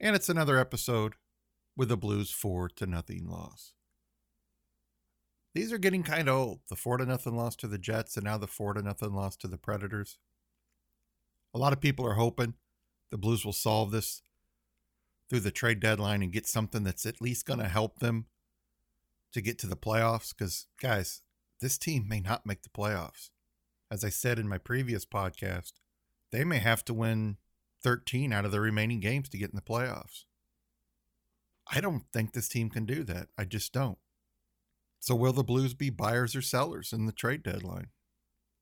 And it's another episode with the Blues four to nothing loss. These are getting kind of old. The four to nothing loss to the Jets and now the four to nothing loss to the Predators. A lot of people are hoping the Blues will solve this through the trade deadline and get something that's at least going to help them to get to the playoffs. Because, guys, this team may not make the playoffs. As I said in my previous podcast, they may have to win 13 out of the remaining games to get in the playoffs. I don't think this team can do that. I just don't. So, will the Blues be buyers or sellers in the trade deadline?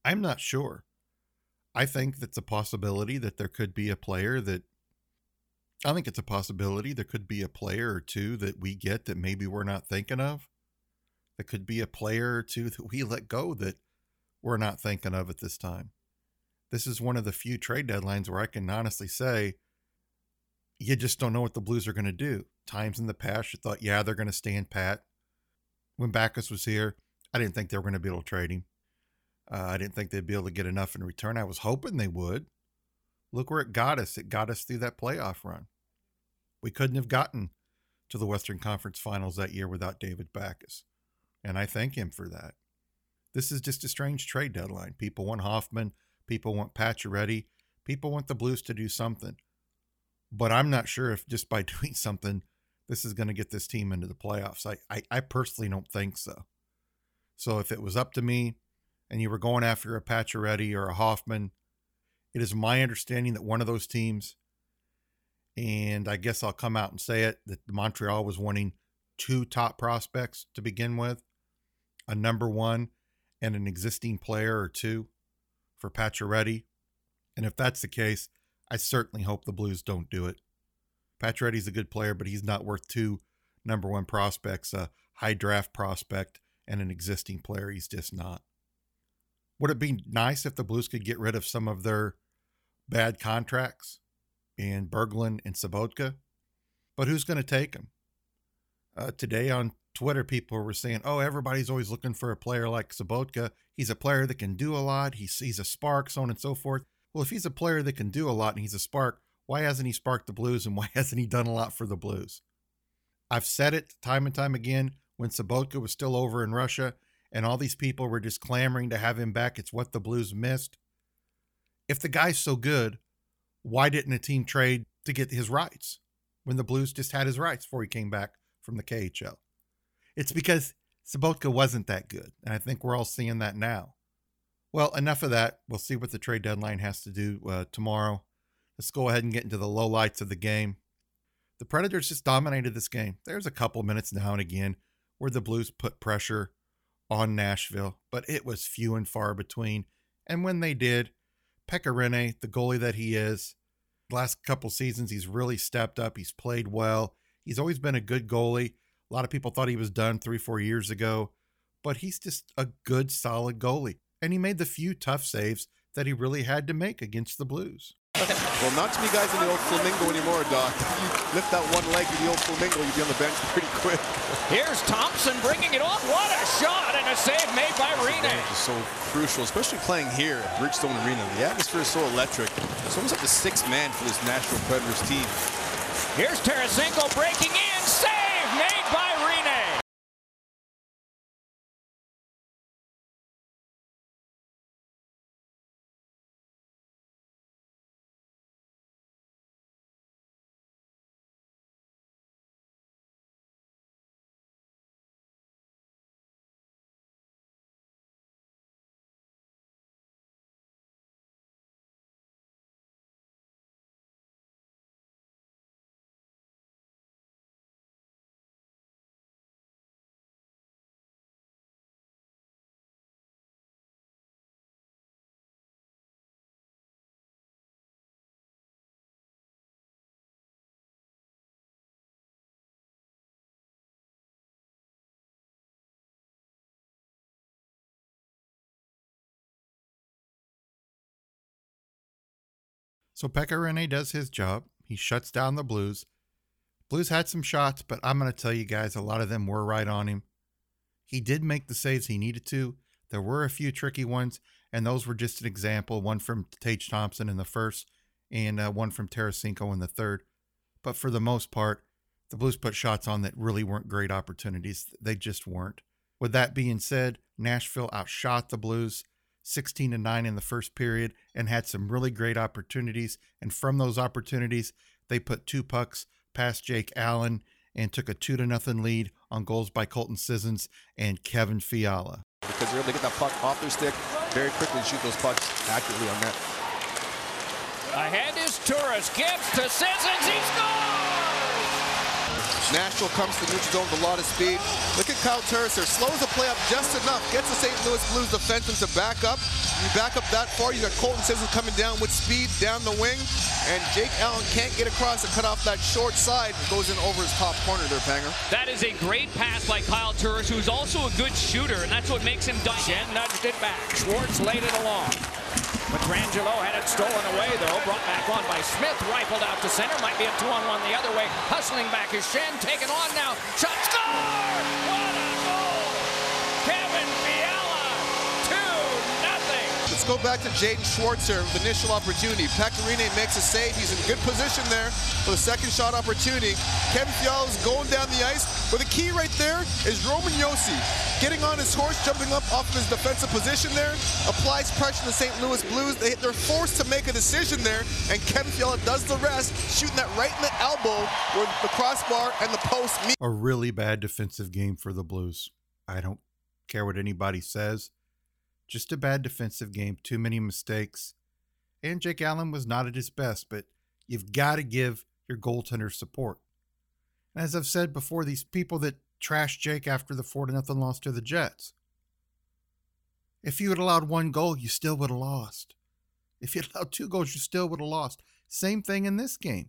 I'm not sure. I think that's a possibility that there could be a player that I think it's a possibility there could be a player or two that we get that maybe we're not thinking of. There could be a player or two that we let go that we're not thinking of at this time this is one of the few trade deadlines where I can honestly say you just don't know what the Blues are going to do. Times in the past, you thought, yeah, they're going to stand pat. When Backes was here, I didn't think they were going to be able to trade him. Uh, I didn't think they'd be able to get enough in return. I was hoping they would. Look where it got us. It got us through that playoff run. We couldn't have gotten to the Western Conference Finals that year without David Backes. And I thank him for that. This is just a strange trade deadline. People want Hoffman. People want Pacioretty. People want the Blues to do something. But I'm not sure if just by doing something, this is going to get this team into the playoffs. I, I, I personally don't think so. So if it was up to me and you were going after a Pacioretty or a Hoffman, it is my understanding that one of those teams, and I guess I'll come out and say it, that Montreal was wanting two top prospects to begin with, a number one and an existing player or two for Pacioretty. And if that's the case, I certainly hope the Blues don't do it. Pacioretty's a good player, but he's not worth two number one prospects, a high draft prospect, and an existing player. He's just not. Would it be nice if the Blues could get rid of some of their bad contracts in Berglund and Sobotka? But who's going to take them? Uh, today on Twitter, people were saying, "Oh, everybody's always looking for a player like Sobotka. He's a player that can do a lot. He's he's a spark, so on and so forth." Well, if he's a player that can do a lot and he's a spark, why hasn't he sparked the Blues and why hasn't he done a lot for the Blues? I've said it time and time again when Sobotka was still over in Russia and all these people were just clamoring to have him back. It's what the Blues missed. If the guy's so good, why didn't a team trade to get his rights when the Blues just had his rights before he came back from the KHL? It's because Sobotka wasn't that good. And I think we're all seeing that now. Well, enough of that. We'll see what the trade deadline has to do uh, tomorrow. Let's go ahead and get into the lowlights of the game. The Predators just dominated this game. There's a couple minutes now and again where the Blues put pressure on Nashville, but it was few and far between. And when they did, Pekka the goalie that he is, last couple seasons he's really stepped up. He's played well. He's always been a good goalie. A lot of people thought he was done three, four years ago, but he's just a good, solid goalie. And he made the few tough saves that he really had to make against the Blues. Well, not to be guys in the old flamingo anymore, Doc. You lift that one leg in the old flamingo, you'll be on the bench pretty quick. Here's Thompson bringing it off. What a shot and a save made by Rinne. It's so crucial, especially playing here at Bridgestone Arena. The atmosphere is so electric. It's almost like the sixth man for this Nashville Predators team. Here's Tarasenko breaking in. So Pekka Rinne does his job. He shuts down the Blues. Blues had some shots, but I'm going to tell you guys, a lot of them were right on him. He did make the saves he needed to. There were a few tricky ones, and those were just an example. One from Tage Thompson in the first, and uh, one from Tarasenko in the third. But for the most part, the Blues put shots on that really weren't great opportunities. They just weren't. With that being said, Nashville outshot the Blues 16 to 9 in the first period and had some really great opportunities. And from those opportunities, they put two pucks past Jake Allen and took a 2 to nothing lead on goals by Colton Sissons and Kevin Fiala. Because they're able to get that puck off their stick very quickly and shoot those pucks accurately on net. Ahead is Turris. Gives to Sissons. He scores! Nashville comes to the neutral zone with a lot of speed. Look at Kyle Turris there. Slows the play up just enough. Gets the St. Louis Blues defenseman to back up. You back up that far, you got Colton Sissons coming down with speed down the wing. And Jake Allen can't get across and cut off that short side. Goes in over his top corner there, Panger. That is a great pass by Kyle Turris, who's also a good shooter, and that's what makes him dynamic. Jen nudged it back. Schwartz laid it along. Pietrangelo had it stolen away, though. Brought back on by Smith. Rifled out to center. Might be a two-on-one the other way. Hustling back is Shen. Taken on now. Shot score! What a goal! Kevin Fiala. Two nothing. Let's go back to Jaden Schwartz here with initial opportunity. Pekka Rinne makes a save. He's in good position there for the second shot opportunity. Kevin Fiala is going down the ice. But the key right there is Roman Josi getting on his horse, jumping up off of his defensive position there, applies pressure to the St. Louis Blues. They, they're forced to make a decision there, and Kevin Fiala does the rest, shooting that right in the elbow where the crossbar and the post meet. A really bad defensive game for the Blues. I don't care what anybody says. Just a bad defensive game, too many mistakes. And Jake Allen was not at his best, but you've got to give your goaltender support. And as I've said before, these people that trashed Jake after the 4 0 loss to the Jets. If you had allowed one goal, you still would have lost. If you allowed two goals, you still would have lost. Same thing in this game.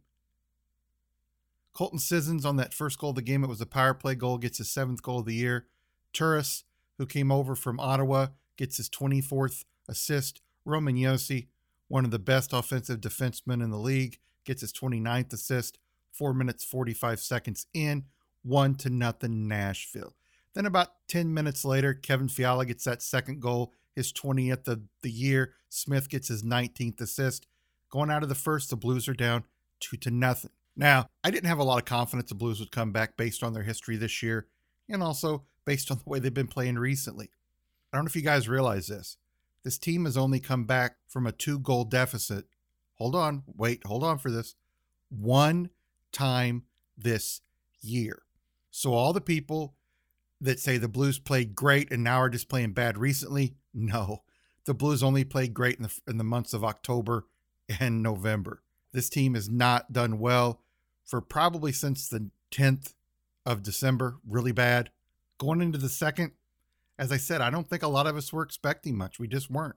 Colton Sissons on that first goal of the game, it was a power play goal, gets his seventh goal of the year. Turris, who came over from Ottawa, gets his 24th assist. Roman Josi, one of the best offensive defensemen in the league, gets his 29th assist. Four minutes, 45 seconds in, one to nothing Nashville. Then about 10 minutes later, Kevin Fiala gets that second goal, his 20th of the year. Smith gets his 19th assist. Going out of the first, the Blues are down two to nothing. Now, I didn't have a lot of confidence the Blues would come back based on their history this year and also based on the way they've been playing recently. I don't know if you guys realize this. This team has only come back from a two goal deficit. Hold on, wait, hold on for this. One time this year. So, all the people that say the Blues played great and now are just playing bad recently, no. The Blues only played great in the, in the months of October and November. This team has not done well for probably since the 10th of December, really bad. Going into the second, as I said, I don't think a lot of us were expecting much. We just weren't.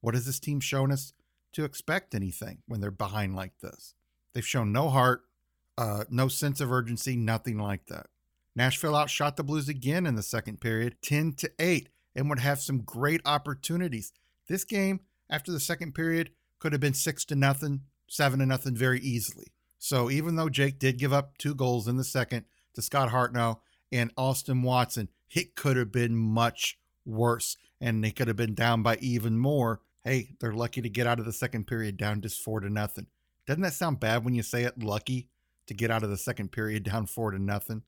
What has this team shown us to expect anything when they're behind like this? They've shown no heart, uh, no sense of urgency, nothing like that. Nashville outshot the Blues again in the second period, 10 to 8, and would have some great opportunities. This game, after the second period, could have been 6 to nothing, 7 to nothing very easily. So even though Jake did give up two goals in the second to Scott Hartnell and Austin Watson, it could have been much worse and they could have been down by even more. Hey, they're lucky to get out of the second period down just 4 to nothing. Doesn't that sound bad when you say it lucky to get out of the second period down 4 to nothing?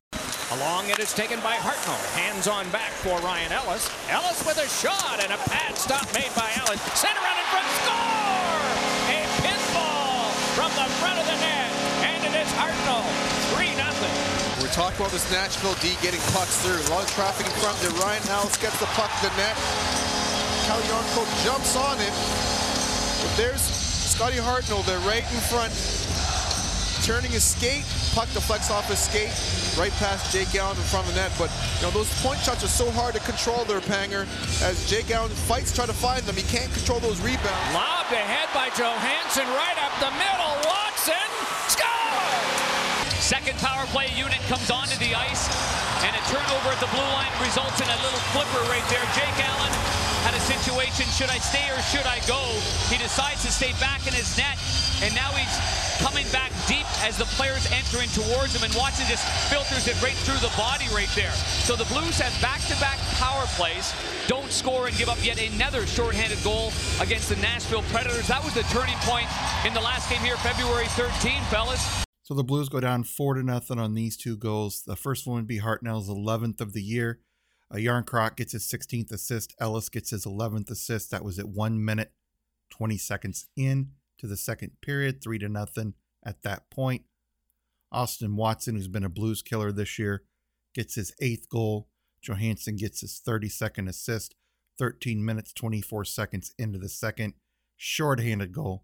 Along it is taken by Hartnell. Hands on back for Ryan Ellis. Ellis with a shot and a pad stop made by Allen. Center out in front, score! A pinball from the front of the net, and it is Hartnell. 3 nothing. We're talking about this Nashville D getting pucks through. A lot of traffic in front there. Ryan Ellis gets the puck to the net. Calle Järnkrok jumps on it. But there's Scotty Hartnell there right in front. Turning his skate, puck deflects off his skate, right past Jake Allen in front of the net. But you know those point shots are so hard to control there, Panger. As Jake Allen fights, try to find them, he can't control those rebounds. Lobbed ahead by Johansen, right up the middle. Watson! Second power play unit comes onto the ice, and a turnover at the blue line results in a little flipper right there. Jake Allen had a situation, should I stay or should I go? He decides to stay back in his net, and now he's coming back deep as the players enter in towards him, and Watson just filters it right through the body right there. So the Blues have back-to-back power plays, don't score and give up yet another shorthanded goal against the Nashville Predators. That was the turning point in the last game here, February 13, fellas. So the Blues go down four to nothing on these two goals. The first one would be Hartnell's 11th of the year. Uh, Järnkrok gets his 16th assist. Ellis gets his 11th assist. That was at one minute, 20 seconds in to the second period, three to nothing at that point. Austin Watson, who's been a Blues killer this year, gets his eighth goal. Johansen gets his 32nd assist, 13 minutes, 24 seconds into the second. Shorthanded goal.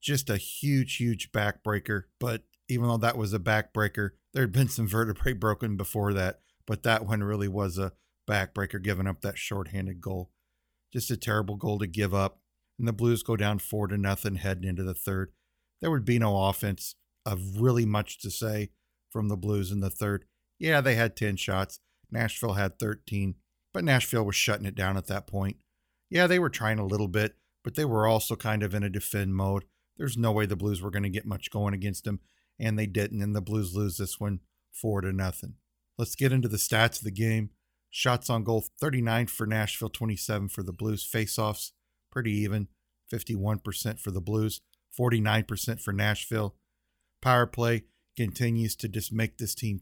Just a huge, huge backbreaker. But even though that was a backbreaker, there had been some vertebrae broken before that. But that one really was a backbreaker, giving up that shorthanded goal. Just a terrible goal to give up. And the Blues go down four to nothing heading into the third. There would be no offense of really much to say from the Blues in the third. Yeah, they had 10 shots. Nashville had 13, but Nashville was shutting it down at that point. Yeah, they were trying a little bit, but they were also kind of in a defend mode. There's no way the Blues were going to get much going against them, and they didn't, and the Blues lose this one 4 to nothing. Let's get into the stats of the game. Shots on goal 39 for Nashville, 27 for the Blues. Faceoffs pretty even, 51% for the Blues, 49% for Nashville. Power play continues to just make this team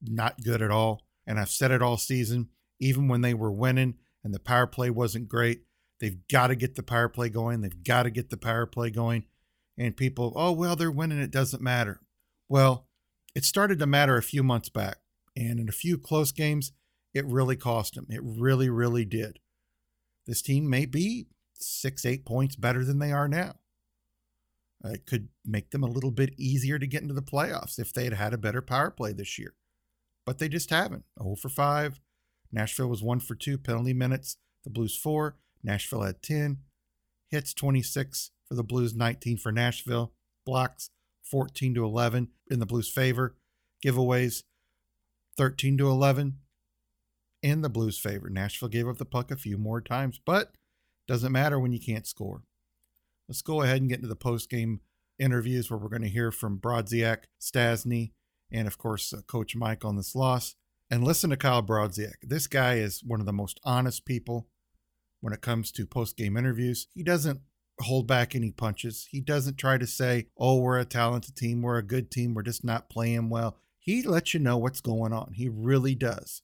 not good at all. And I've said it all season, even when they were winning and the power play wasn't great, they've got to get the power play going. They've got to get the power play going. And people, oh, well, they're winning. It doesn't matter. Well, it started to matter a few months back. And in a few close games, it really cost them. It really, really did. This team may be six, eight points better than they are now. Uh, it could make them a little bit easier to get into the playoffs if they had had a better power play this year. But they just haven't. 0 for 5. Nashville was 1 for 2 penalty minutes. The Blues 4. Nashville had 10. Hits 26 for the Blues, 19 for Nashville. Blocks 14 to 11 in the Blues' favor. Giveaways 13 to 11 in the Blues' favor. Nashville gave up the puck a few more times, but doesn't matter when you can't score. Let's go ahead and get into the post game interviews where we're going to hear from Brodziak, Stastny, and of course, uh, Coach Mike on this loss. And listen to Kyle Brodziak. This guy is one of the most honest people when it comes to post game interviews. He doesn't hold back any punches. He doesn't try to say, oh, we're a talented team, we're a good team, we're just not playing well. He lets you know what's going on. He really does.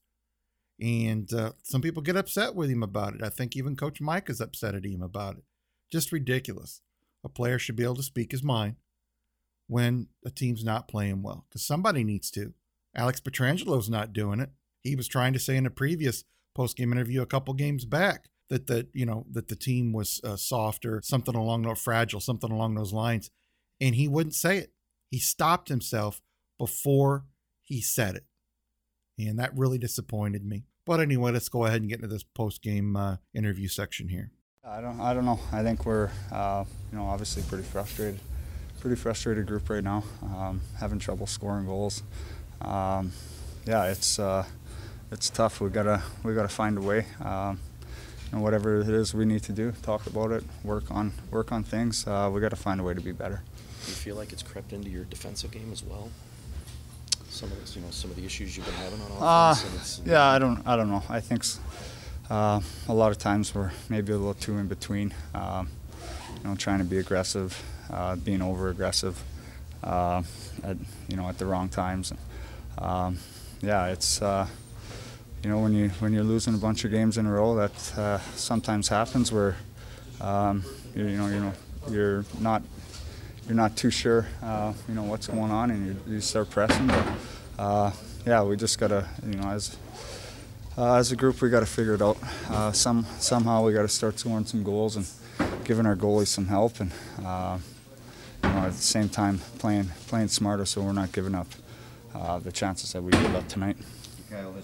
And uh, some people get upset with him about it. I think even Coach Mike is upset at him about it. Just ridiculous. A player should be able to speak his mind when a team's not playing well because somebody needs to. Alex Pietrangelo's not doing it. He was trying to say in a previous post-game interview a couple games back that the you know that the team was uh, soft or something along those fragile, something along those lines, and he wouldn't say it. He stopped himself before he said it, and that really disappointed me. But anyway, let's go ahead and get into this post-game uh, interview section here. I don't. I don't know. I think we're, uh, you know, obviously pretty frustrated. Pretty frustrated group right now. Um, having trouble scoring goals. Um, yeah, it's uh, it's tough. We gotta we gotta find a way. Um, you know, whatever it is we need to do, talk about it, work on work on things. Uh, we got to find a way to be better. Do you feel like it's crept into your defensive game as well? Some of this, you know, some of the issues you've been having on Uh, offense. yeah, I don't. I don't know. I think. Uh, a lot of times we're maybe a little too in between. Um, you know, trying to be aggressive, uh, being over aggressive, uh, at you know at the wrong times. Um, yeah, it's uh, you know when you when you're losing a bunch of games in a row, that uh, sometimes happens where um, you, you know you know you're not you're not too sure uh, you know what's going on and you, you start pressing. But yeah, we just gotta you know as uh, as a group, we got to figure it out. Uh, some somehow we got to start scoring some goals and giving our goalies some help, and uh, you know, at the same time playing playing smarter, so we're not giving up uh, the chances that we gave up tonight. Kyle,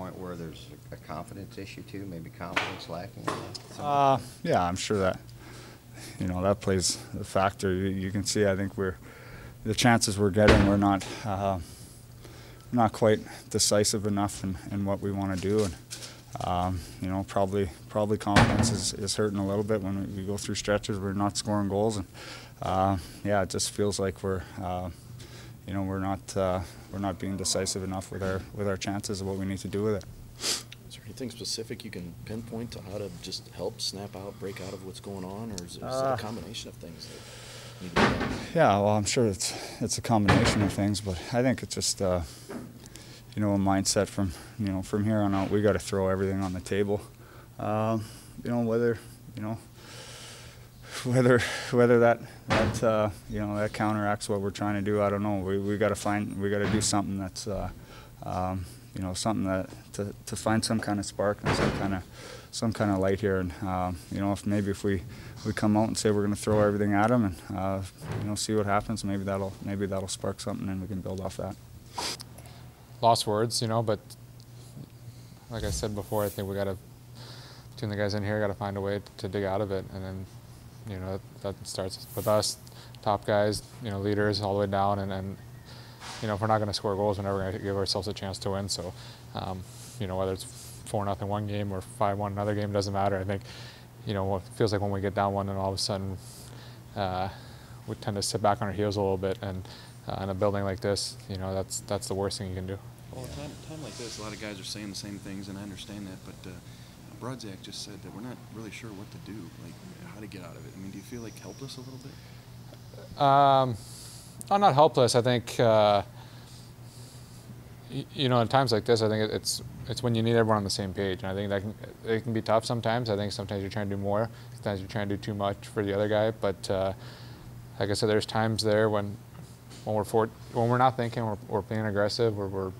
point where there's a confidence issue too? Maybe confidence lacking? Uh, yeah, I'm sure that you know that plays a factor. You, you can see, I think we're the chances we're getting, we're not uh, not quite decisive enough in, in what we want to do. And um, you know, probably probably confidence is, is hurting a little bit when we, go through stretches. We're not scoring goals, and uh, yeah, it just feels like we're, uh, you know, we're not uh, we're not being decisive enough with our with our chances of what we need to do with it. Is there anything specific you can pinpoint to how to just help snap out, break out of what's going on, or is, it a combination of things? Yeah, well, I'm sure it's it's a combination of things, but I think it's just uh, you know a mindset from you know from here on out. We got to throw everything on the table. Um, you know whether you know whether whether that that uh, you know that counteracts what we're trying to do. I don't know. We we got to find we got to do something that's uh, um, you know something that to, to find some kind of spark and some kind of some kind of light here. And um, you know if maybe if we we come out and say we're going to throw everything at them and uh, you know see what happens. Maybe that'll maybe that'll spark something and we can build off that. Lost words, you know, but like I said before, I think we got to between the guys in here got to find a way to dig out of it, and then you know that starts with us, top guys, you know, leaders all the way down, and, and you know if we're not going to score goals, we're never going to give ourselves a chance to win. So, um, you know, whether it's four nothing one game or five one another game doesn't matter. I think you know, it feels like when we get down one and all of a sudden uh, we tend to sit back on our heels a little bit. And uh, in a building like this, you know, that's that's the worst thing you can do. Well, a time, time like this, a lot of guys are saying the same things, and I understand that. But uh, Brodziak just said that we're not really sure what to do, like how to get out of it. I mean, do you feel like helpless a little bit? Um, I'm not helpless. I think. Uh, you know, in times like this, I think it's it's when you need everyone on the same page, and I think that can, it can be tough sometimes. I think sometimes you're trying to do more, sometimes you're trying to do too much for the other guy. But uh, like I said, there's times there when when we're for, when we're not thinking, we're, we're being aggressive, or we're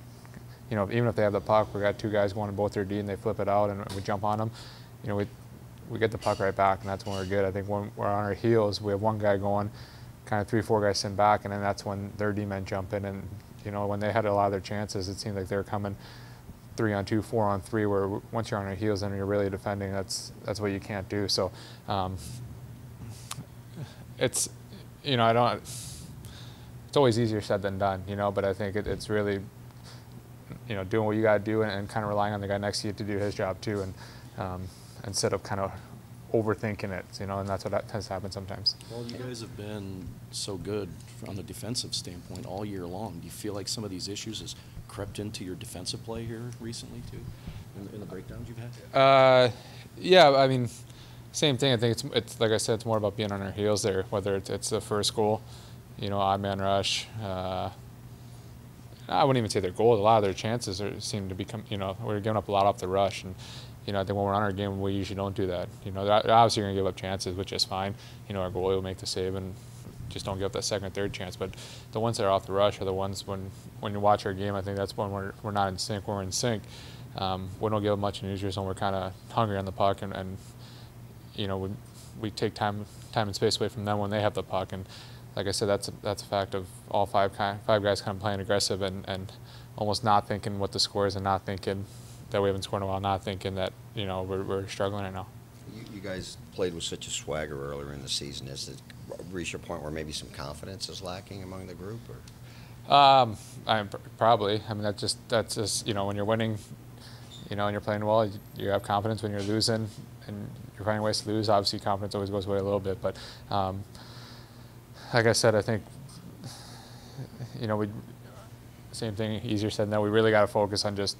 you know, even if they have the puck, we got two guys going both their D and they flip it out and we jump on them. You know, we we get the puck right back, and that's when we're good. I think when we're on our heels, we have one guy going, kind of three, four guys sitting back, and then that's when their D men jump in and you know, when they had a lot of their chances, it seemed like they were coming three on two, four on three. Where once you're on your heels and you're really defending, that's that's what you can't do. So um, it's you know I don't. It's always easier said than done, you know. But I think it, it's really you know doing what you got to do and, and, kind of relying on the guy next to you to do his job too, and um, instead of kind of overthinking it, you know, and that's what that tends to happen sometimes. Well, you guys have been so good on the defensive standpoint all year long. Do you feel like some of these issues has crept into your defensive play here recently too, in, in the breakdowns you've had? Uh, yeah, I mean, same thing. I think it's it's like I said, it's more about being on our heels there. Whether it's, it's the first goal, you know, odd man rush. Uh, I wouldn't even say their goals. A lot of their chances are, seem to become, you know, we're giving up a lot off the rush, and you know, I think when we're on our game, we usually don't do that. You know, they're obviously going to give up chances, which is fine. You know, our goalie will make the save and just don't give up that second or third chance. But the ones that are off the rush are the ones when when you watch our game, I think that's when we're, we're not in sync. When we're in sync, um, we don't give up much in usually, so we're kind of hungry on the puck and, and you know, we, we take time time and space away from them when they have the puck. And like I said, that's a, that's a fact of all five kind, five guys kind of playing aggressive and, and almost not thinking what the score is and not thinking that we haven't scored in a while, not thinking that you know we're, we're struggling right now. You, you, guys played with such a swagger earlier in the season. Has it reached a point where maybe some confidence is lacking among the group? Or? Um, I probably. I mean, that's just that's just you know when you're winning, you know, and you're playing well, you, you have confidence. When you're losing and you're finding ways to lose, obviously confidence always goes away a little bit. But um, like I said, I think you know we same thing, easier said than that. We really got to focus on just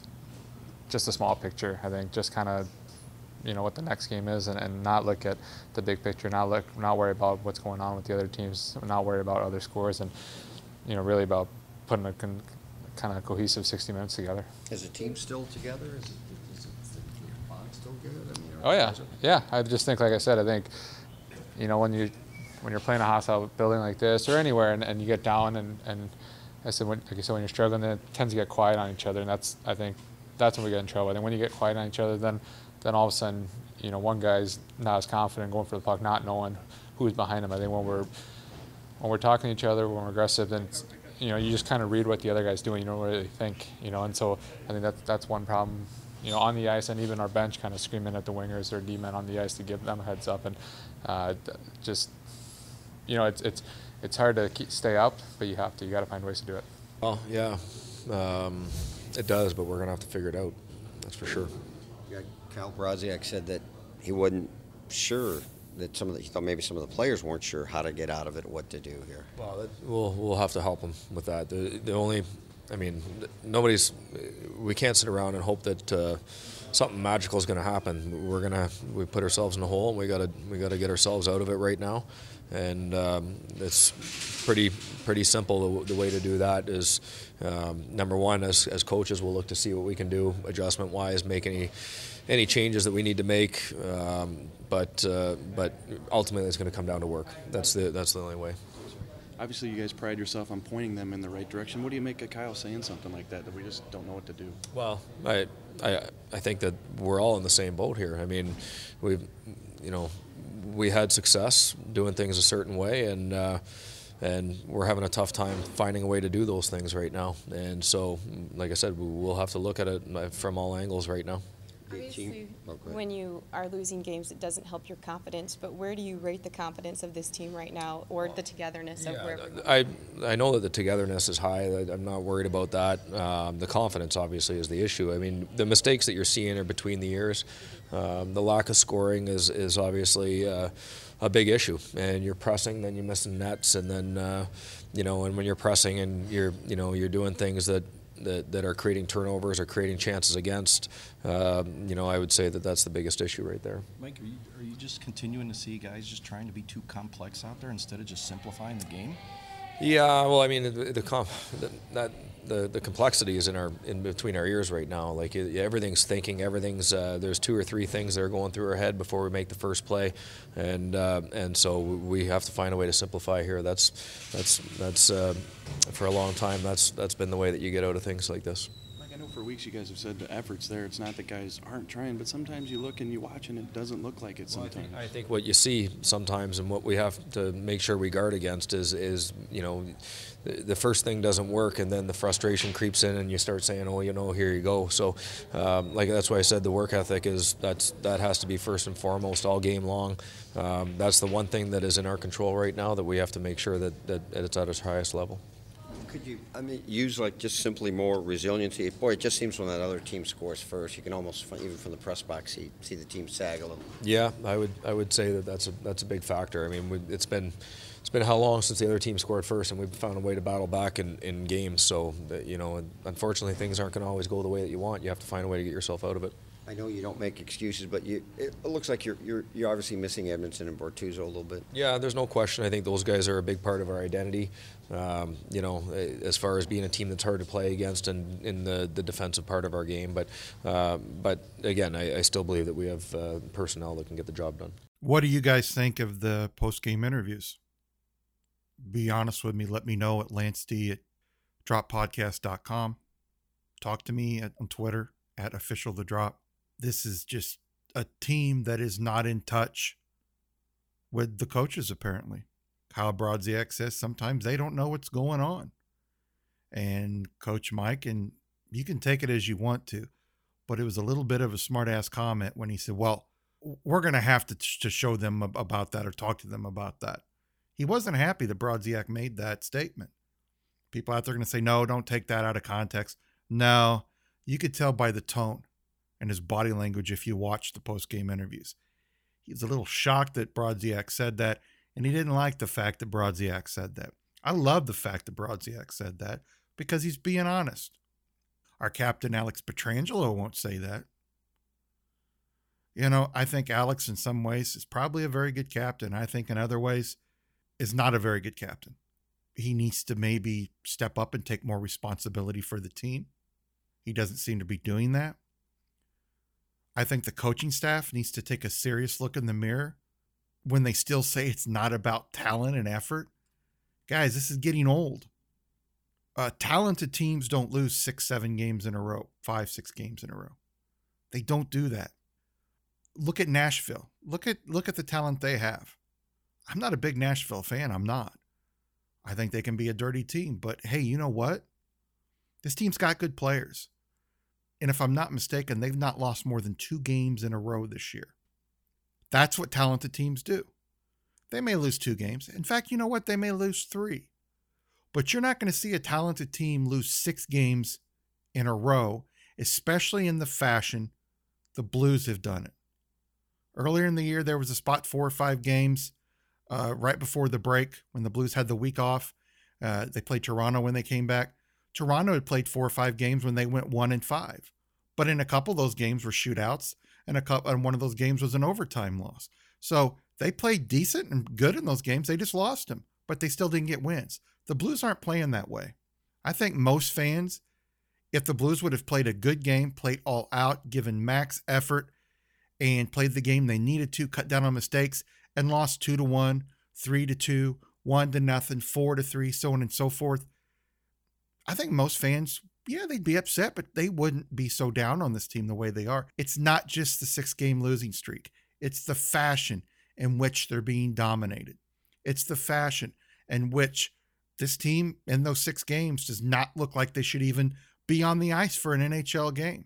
just a small picture. I think just kind of you know what the next game is and, and not look at the big picture not look not worry about what's going on with the other teams not worry about other scores and you know really about putting a con, kind of cohesive 60 minutes together is the team still together is, it, is, it, is the still good I mean, oh yeah yeah I just think like I said I think you know when you when you're playing a hostile building like this or anywhere and, and you get down and, and I said when, like I said when you're struggling then it tends to get quiet on each other and that's I think that's when we get in trouble. And when you get quiet on each other, then then all of a sudden, you know, one guy's not as confident going for the puck, not knowing who's behind him. I think when we're when we're talking to each other, when we're aggressive, then you know you just kind of read what the other guy's doing. You don't really think, you know. And so I think that's that's one problem. You know, on the ice and even our bench kind of screaming at the wingers or D-men on the ice to give them a heads up and uh, just you know it's it's it's hard to keep, stay up, but you have to. You got to find ways to do it. Well, yeah. Um, it does, but we're going to have to figure it out. That's for sure. Yeah, Kyle Brodziak said that he wasn't sure that some of the, he thought maybe some of the players weren't sure how to get out of it, what to do here. Well, that, we'll we'll have to help them with that. The, the only, I mean, nobody's. We can't sit around and hope that uh, something magical is going to happen. We're gonna we put ourselves in a hole. and We gotta we gotta get ourselves out of it right now, and um, it's pretty pretty simple. The, the, way to do that is um, number one, as as coaches, we'll look to see what we can do adjustment wise, make any any changes that we need to make. Um, but uh, but ultimately, it's going to come down to work. That's the that's the only way. Obviously, you guys pride yourself on pointing them in the right direction. What do you make of Kyle saying something like that that we just don't know what to do? Well, I I I think that we're all in the same boat here. I mean, we've you know we had success doing things a certain way and. Uh, and we're having a tough time finding a way to do those things right now. And so, like I said, we'll have to look at it from all angles right now. Obviously, when you are losing games, it doesn't help your confidence. But where do you rate the confidence of this team right now, or the togetherness of where? I I know that the togetherness is high. I'm not worried about that. Um, the confidence, obviously, is the issue. I mean, the mistakes that you're seeing are between the years. Um, the lack of scoring is is obviously. Uh, a big issue, and you're pressing, then you're missing nets, and then uh, you know, and when you're pressing and you're you know you're doing things that that, that are creating turnovers or creating chances against, um, you know, I would say that that's the biggest issue right there. Mike, are you, are you just continuing to see guys just trying to be too complex out there instead of just simplifying the game? Yeah, well, I mean, the, the, comp, the that the, the complexity is in our in between our ears right now. Like everything's thinking, everything's uh, there's two or three things that are going through our head before we make the first play, and uh, and so we have to find a way to simplify here. That's that's that's uh, for a long time. That's that's been the way that you get out of things like this for weeks you guys have said the effort's there. It's not that guys aren't trying, but sometimes you look and you watch and it doesn't look like it sometimes. Well, I, think, I, think, what you see sometimes and what we have to make sure we guard against is, is you know, the, the first thing doesn't work and then the frustration creeps in and you start saying, oh, you know, here you go. So, um, like that's why I said the work ethic is that's that has to be first and foremost all game long. Um, that's the one thing that is in our control right now that we have to make sure that, that it's at its highest level could you, I mean, use like just simply more resiliency? Boy, it just seems when that other team scores first, you can almost, even from the press box, see, see the team sag a little. Yeah, I would, I would say that that's a, that's a big factor. I mean, it's been, it's been how long since the other team scored first, and we've found a way to battle back in, in games. So, you know, unfortunately, things aren't going to always go the way that you want. You have to find a way to get yourself out of it. I know you don't make excuses, but you, it looks like you're, you're, you're obviously missing Edmundson and Bortuzzo a little bit. Yeah, there's no question. I think those guys are a big part of our identity. Um, you know, as far as being a team that's hard to play against and in the, the defensive part of our game. But, uh, but again, I, I, still believe that we have uh, personnel that can get the job done. What do you guys think of the post game interviews? Be honest with me. Let me know at Lance D at droppodcast.com. Talk to me at, on Twitter at official the drop this is just a team that is not in touch with the coaches, apparently. Kyle Brodziak says sometimes they don't know what's going on. And Coach Mike, and you can take it as you want to, but it was a little bit of a smart ass comment when he said, Well, we're going to have to, to show them about that or talk to them about that. He wasn't happy that Brodziak made that statement. People out there are going to say, No, don't take that out of context. No, you could tell by the tone and his body language if you watch the post game interviews. He's a little shocked that Brodziak said that, and he didn't like the fact that Brodziak said that. I love the fact that Brodziak said that because he's being honest. Our captain, Alex Pietrangelo, won't say that. You know, I think Alex, in some ways, is probably a very good captain. I think in other ways, is not a very good captain. He needs to maybe step up and take more responsibility for the team. He doesn't seem to be doing that. I think the coaching staff needs to take a serious look in the mirror when they still say it's not about talent and effort. Guys, this is getting old. Uh, talented teams don't lose six, seven games in a row, five, six games in a row. They don't do that. Look at Nashville. Look at look at the talent they have. I'm not a big Nashville fan. I'm not. I think they can be a dirty team, but hey, you know what? This team's got good players. And if I'm not mistaken, they've not lost more than two games in a row this year. That's what talented teams do. They may lose two games. In fact, you know what? They may lose three. But you're not going to see a talented team lose six games in a row, especially in the fashion the Blues have done it. Earlier in the year, there was a spot four or five games uh, right before the break when the Blues had the week off. Uh, they played Toronto when they came back. Toronto had played four or five games when they went one and five, but in a couple of those games were shootouts, and a couple, and one of those games was an overtime loss. So they played decent and good in those games. They just lost them, but they still didn't get wins. The Blues aren't playing that way. I think most fans, if the Blues would have played a good game, played all out, given max effort, and played the game they needed to, cut down on mistakes, and lost two to one, three to two, one to nothing, four to three, so on and so forth. I think most fans, yeah, they'd be upset, but they wouldn't be so down on this team the way they are. It's not just the six game losing streak, it's the fashion in which they're being dominated. It's the fashion in which this team in those six games does not look like they should even be on the ice for an NHL game.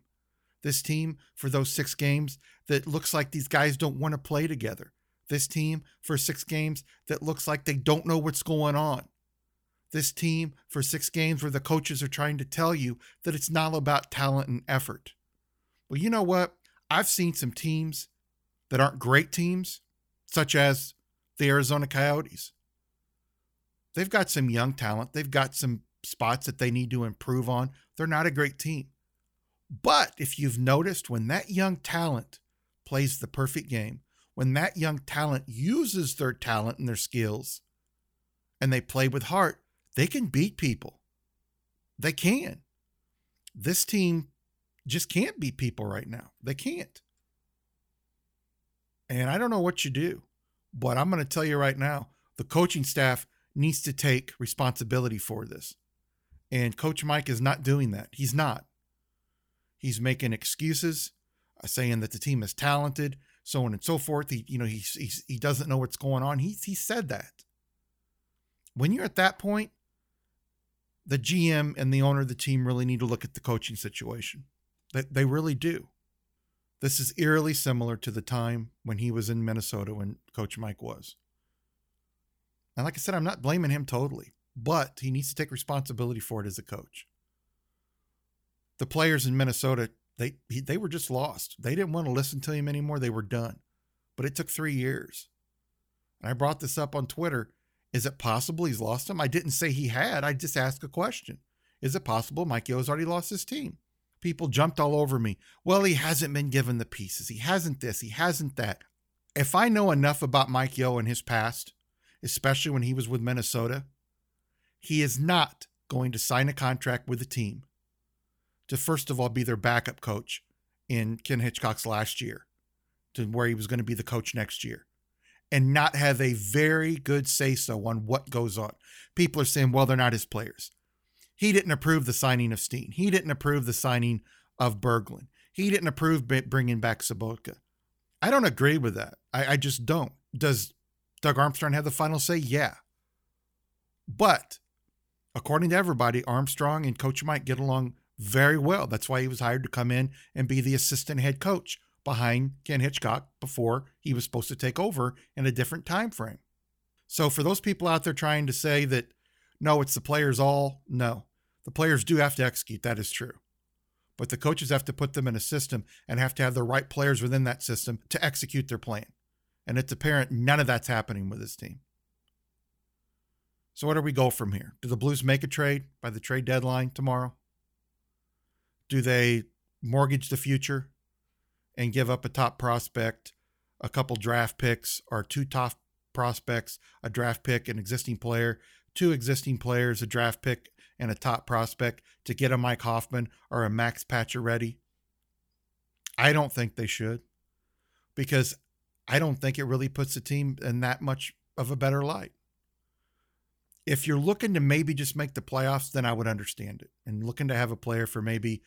This team, for those six games, that looks like these guys don't want to play together. This team, for six games, that looks like they don't know what's going on. This team, for six games, where the coaches are trying to tell you that it's not about talent and effort. Well, you know what? I've seen some teams that aren't great teams, such as the Arizona Coyotes. They've got some young talent. They've got some spots that they need to improve on. They're not a great team. But if you've noticed, when that young talent plays the perfect game, when that young talent uses their talent and their skills and they play with heart, they can beat people. They can. This team just can't beat people right now. They can't. And I don't know what you do, but I'm going to tell you right now the coaching staff needs to take responsibility for this. And Coach Mike is not doing that. He's not. He's making excuses, uh, saying that the team is talented, so on and so forth. He, you know, he, he, he doesn't know what's going on. He, he said that. When you're at that point, the GM and the owner of the team really need to look at the coaching situation. They, they really do. This is eerily similar to the time when he was in Minnesota when Coach Mike was. And like I said, I'm not blaming him totally, but he needs to take responsibility for it as a coach. The players in Minnesota, they they were just lost. They didn't want to listen to him anymore. They were done. But it took three years. And I brought this up on Twitter. Is it possible he's lost him? I didn't say he had. I just asked a question. Is it possible Mike Yeo has already lost his team? People jumped all over me. Well, he hasn't been given the pieces. He hasn't this. He hasn't that. If I know enough about Mike Yeo and his past, especially when he was with Minnesota, he is not going to sign a contract with the team to, first of all, be their backup coach in Ken Hitchcock's last year, to where he was going to be the coach next year, and not have a very good say so on what goes on. People are saying, well, they're not his players. He didn't approve the signing of Steen. He didn't approve the signing of Berglund. He didn't approve bringing back Sobotka. I don't agree with that. I, I just don't. Does Doug Armstrong have the final say? Yeah. But according to everybody, Armstrong and Coach Mike get along very well. That's why he was hired to come in and be the assistant head coach behind Ken Hitchcock before he was supposed to take over in a different time frame. So for those people out there trying to say that no, it's the players all, no. The players do have to execute, that is true. But the coaches have to put them in a system and have to have the right players within that system to execute their plan. And it's apparent none of that's happening with this team. So, where do we go from here? Do the Blues make a trade by the trade deadline tomorrow? Do they mortgage the future and give up a top prospect, a couple draft picks, or two top prospects, a draft pick, an existing player, two existing players, a draft pick, and a top prospect to get a Mike Hoffman or a Max Pacioretty? I don't think they should because I don't think it really puts the team in that much of a better light. If you're looking to maybe just make the playoffs, then I would understand it. And looking to have a player for maybe,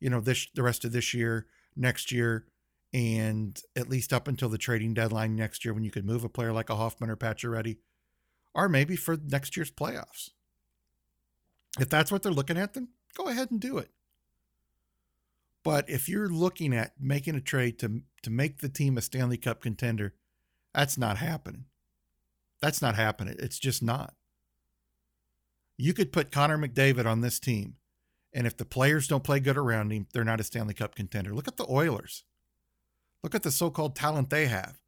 you know, this the rest of this year, next year, and at least up until the trading deadline next year when you could move a player like a Hoffman or Pacioretty, or maybe for next year's playoffs. If that's what they're looking at, then go ahead and do it. But if you're looking at making a trade to to make the team a Stanley Cup contender, that's not happening. That's not happening. It's just not. You could put Connor McDavid on this team, and if the players don't play good around him, they're not a Stanley Cup contender. Look at the Oilers. Look at the so called talent they have.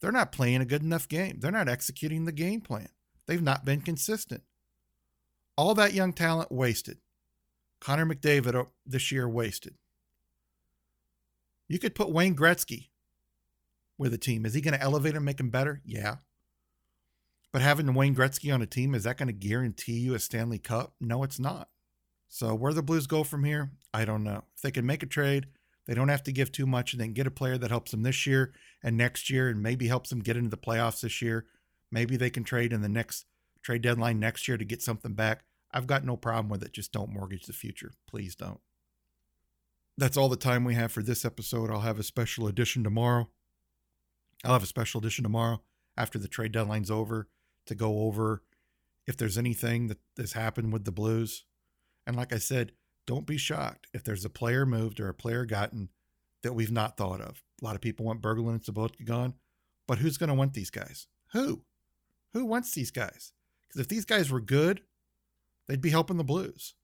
They're not playing a good enough game. They're not executing the game plan. They've not been consistent. All that young talent wasted. Connor McDavid uh, this year wasted. You could put Wayne Gretzky with a team. Is he going to elevate him, make him better? Yeah. But having Wayne Gretzky on a team, is that going to guarantee you a Stanley Cup? No, it's not. So where the Blues go from here, I don't know. If they can make a trade, they don't have to give too much and then get a player that helps them this year and next year and maybe helps them get into the playoffs this year. Maybe they can trade in the next trade deadline next year to get something back. I've got no problem with it. Just don't mortgage the future. Please don't. That's all the time we have for this episode. I'll have a special edition tomorrow. I'll have a special edition tomorrow after the trade deadline's over to go over if there's anything that has happened with the Blues. And like I said, don't be shocked if there's a player moved or a player gotten that we've not thought of. A lot of people want Berglund and Sobotka gone, but who's going to want these guys? Who? Who wants these guys? Because if these guys were good, they'd be helping the Blues.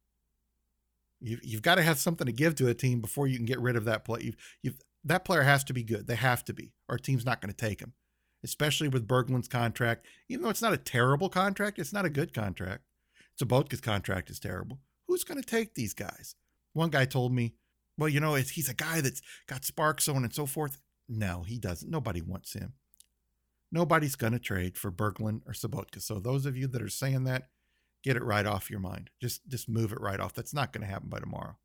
You, you've got to have something to give to a team before you can get rid of that player. You've, you've, that player has to be good. They have to be. Our team's not going to take him, especially with Berglund's contract. Even though it's not a terrible contract, it's not a good contract. Sobotka's contract is terrible. Who's going to take these guys? One guy told me, well, you know, he's a guy that's got sparks, on and so forth. No, he doesn't. Nobody wants him. Nobody's going to trade for Berglund or Sobotka. So those of you that are saying that, get it right off your mind. Just just move it right off. That's not going to happen by tomorrow.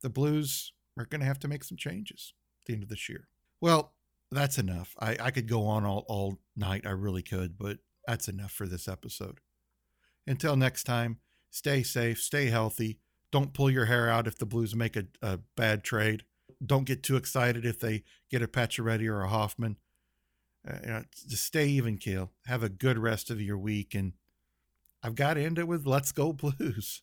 The Blues are going to have to make some changes at the end of this year. Well, that's enough. I, I could go on all, all night. I really could, but that's enough for this episode. Until next time, stay safe, stay healthy. Don't pull your hair out if the Blues make a, a bad trade. Don't get too excited if they get a Pacioretty or a Hoffman. Uh, you know, just stay even keel. Have a good rest of your week. And I've got to end it with Let's Go Blues.